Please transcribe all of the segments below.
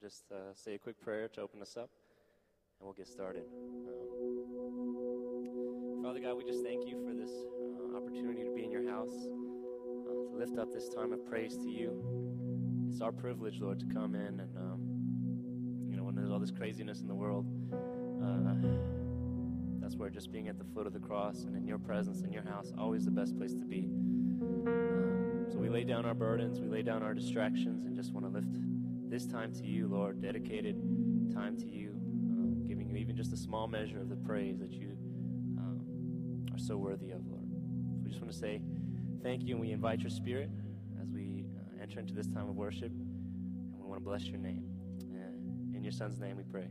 just uh, say a quick prayer to open us up, and we'll get started. Um, Father God, we just thank you for this uh, opportunity to be in your house, uh, to lift up this time of praise to you. It's our privilege, Lord, to come in and, um, you know, when there's all this craziness in the world, uh, that's where just being at the foot of the cross and in your presence, in your house, always the best place to be. Um, so we lay down our burdens, we lay down our distractions, and just want to lift this time to you, Lord, dedicated time to you, uh, giving you even just a small measure of the praise that you um, are so worthy of, Lord. So we just want to say thank you, and we invite your spirit as we uh, enter into this time of worship, and we want to bless your name. Uh, in your son's name we pray.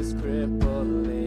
is crippling.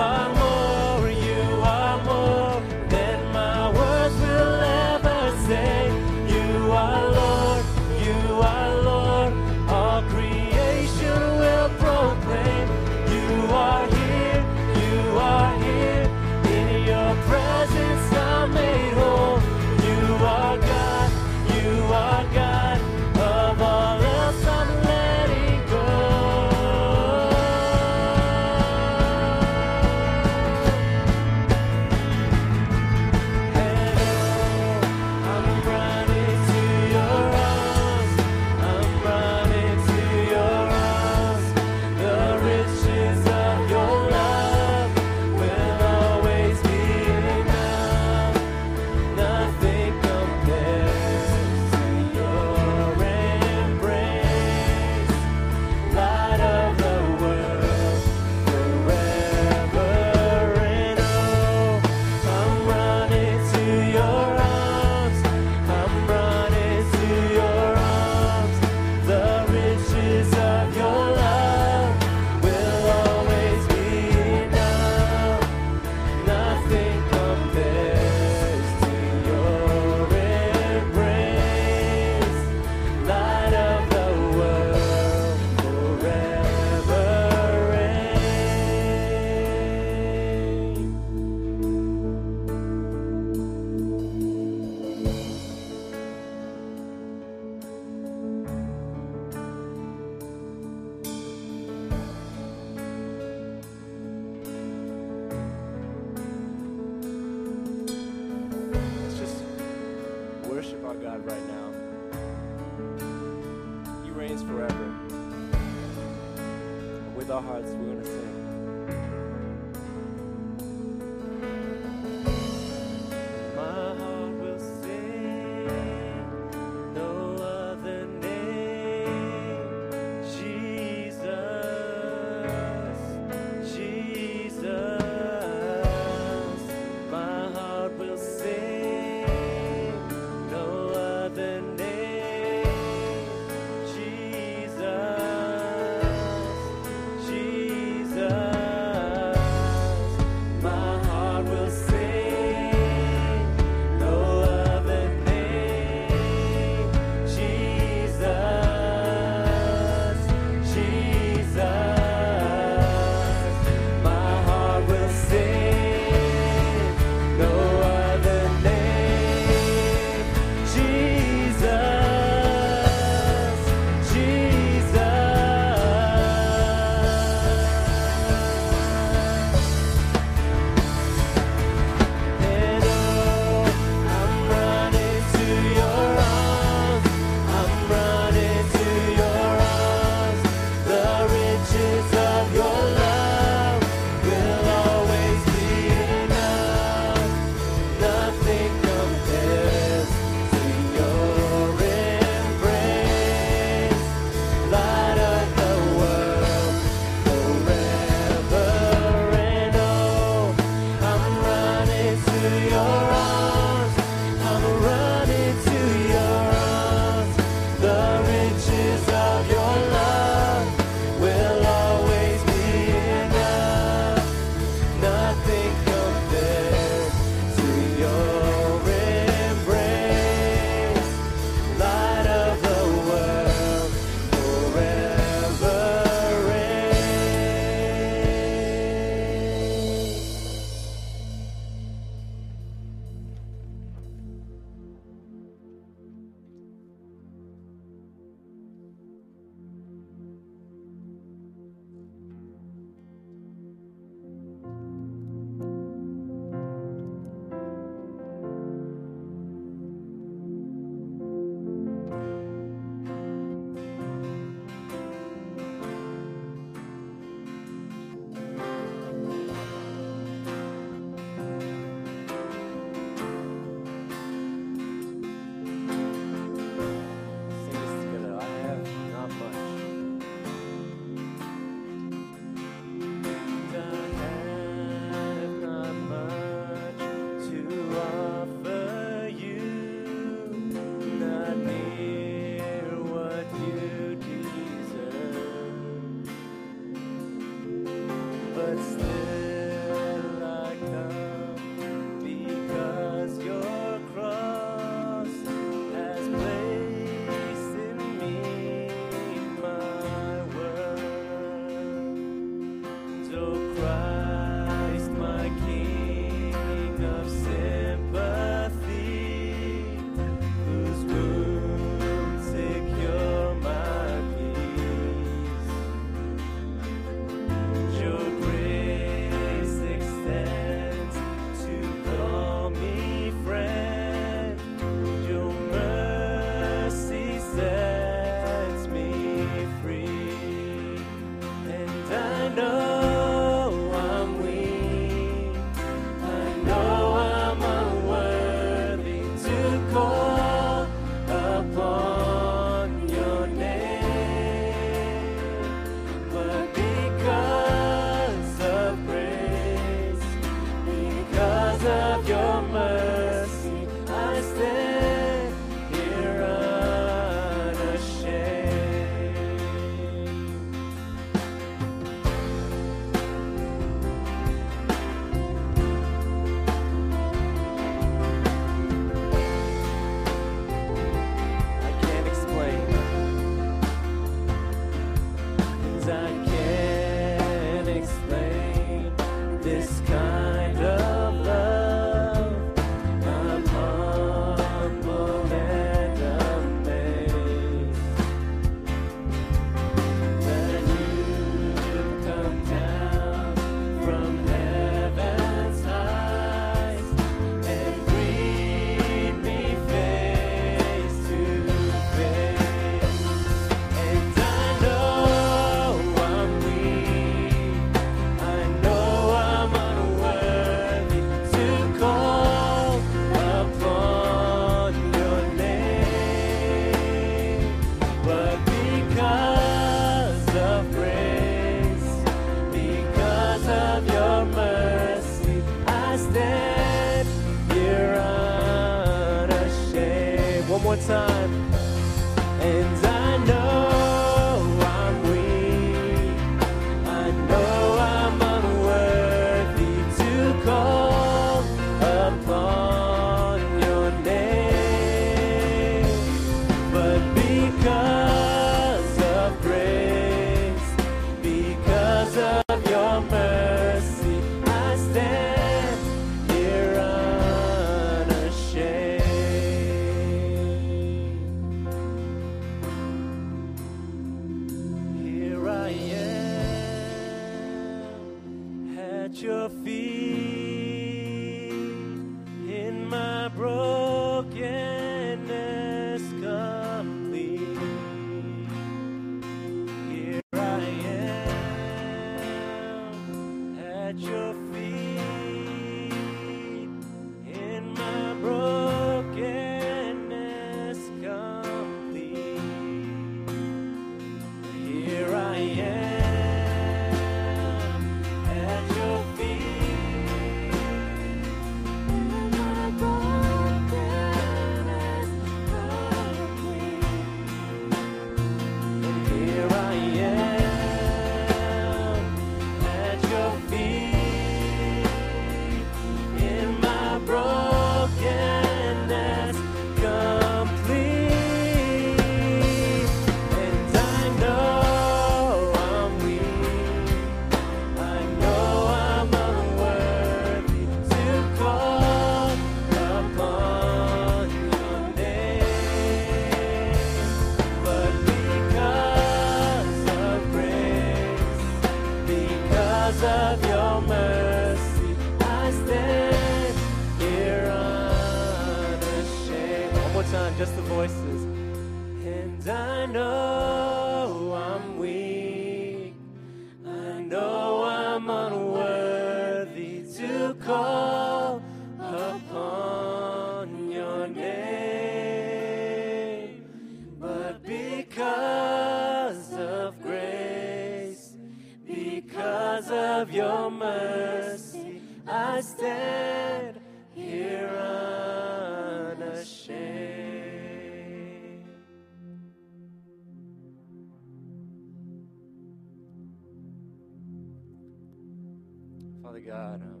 Father God, um,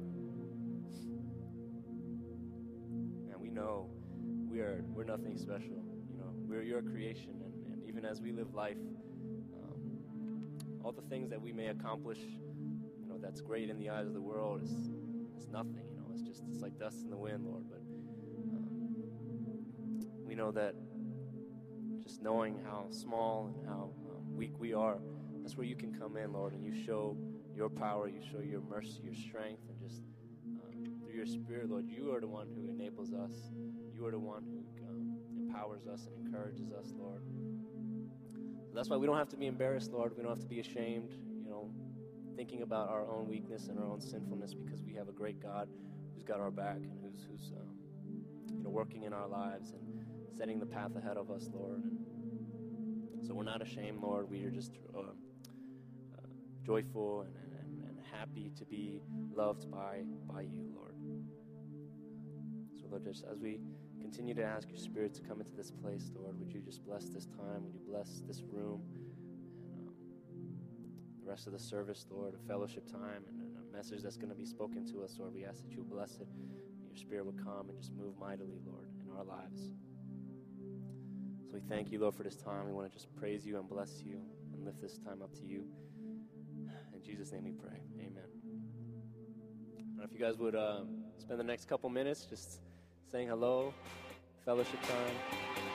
man, we know we are we're nothing special. You know, we're your creation, and, and even as we live life, um, all the things that we may accomplish, you know, that's great in the eyes of the world is is nothing. You know, it's just it's like dust in the wind, Lord. But um, we know that just knowing how small and how um, weak we are, that's where you can come in, Lord, and you show your power, you show your mercy, your strength, and just um, through your Spirit, Lord, you are the one who enables us. You are the one who um, empowers us and encourages us, Lord. That's why we don't have to be embarrassed, Lord. We don't have to be ashamed, you know, thinking about our own weakness and our own sinfulness because we have a great God who's got our back and who's, who's um, you know, working in our lives and setting the path ahead of us, Lord. And so we're not ashamed, Lord. We are just uh, uh, joyful and happy to be loved by, by you, Lord. So, Lord, just as we continue to ask your Spirit to come into this place, Lord, would you just bless this time? Would you bless this room? And, um, the rest of the service, Lord, a fellowship time and, and a message that's going to be spoken to us, Lord. We ask that you bless it. Your Spirit would come and just move mightily, Lord, in our lives. So we thank you, Lord, for this time. We want to just praise you and bless you and lift this time up to you. Jesus' name we pray. Amen. And if you guys would um, spend the next couple minutes just saying hello, fellowship time.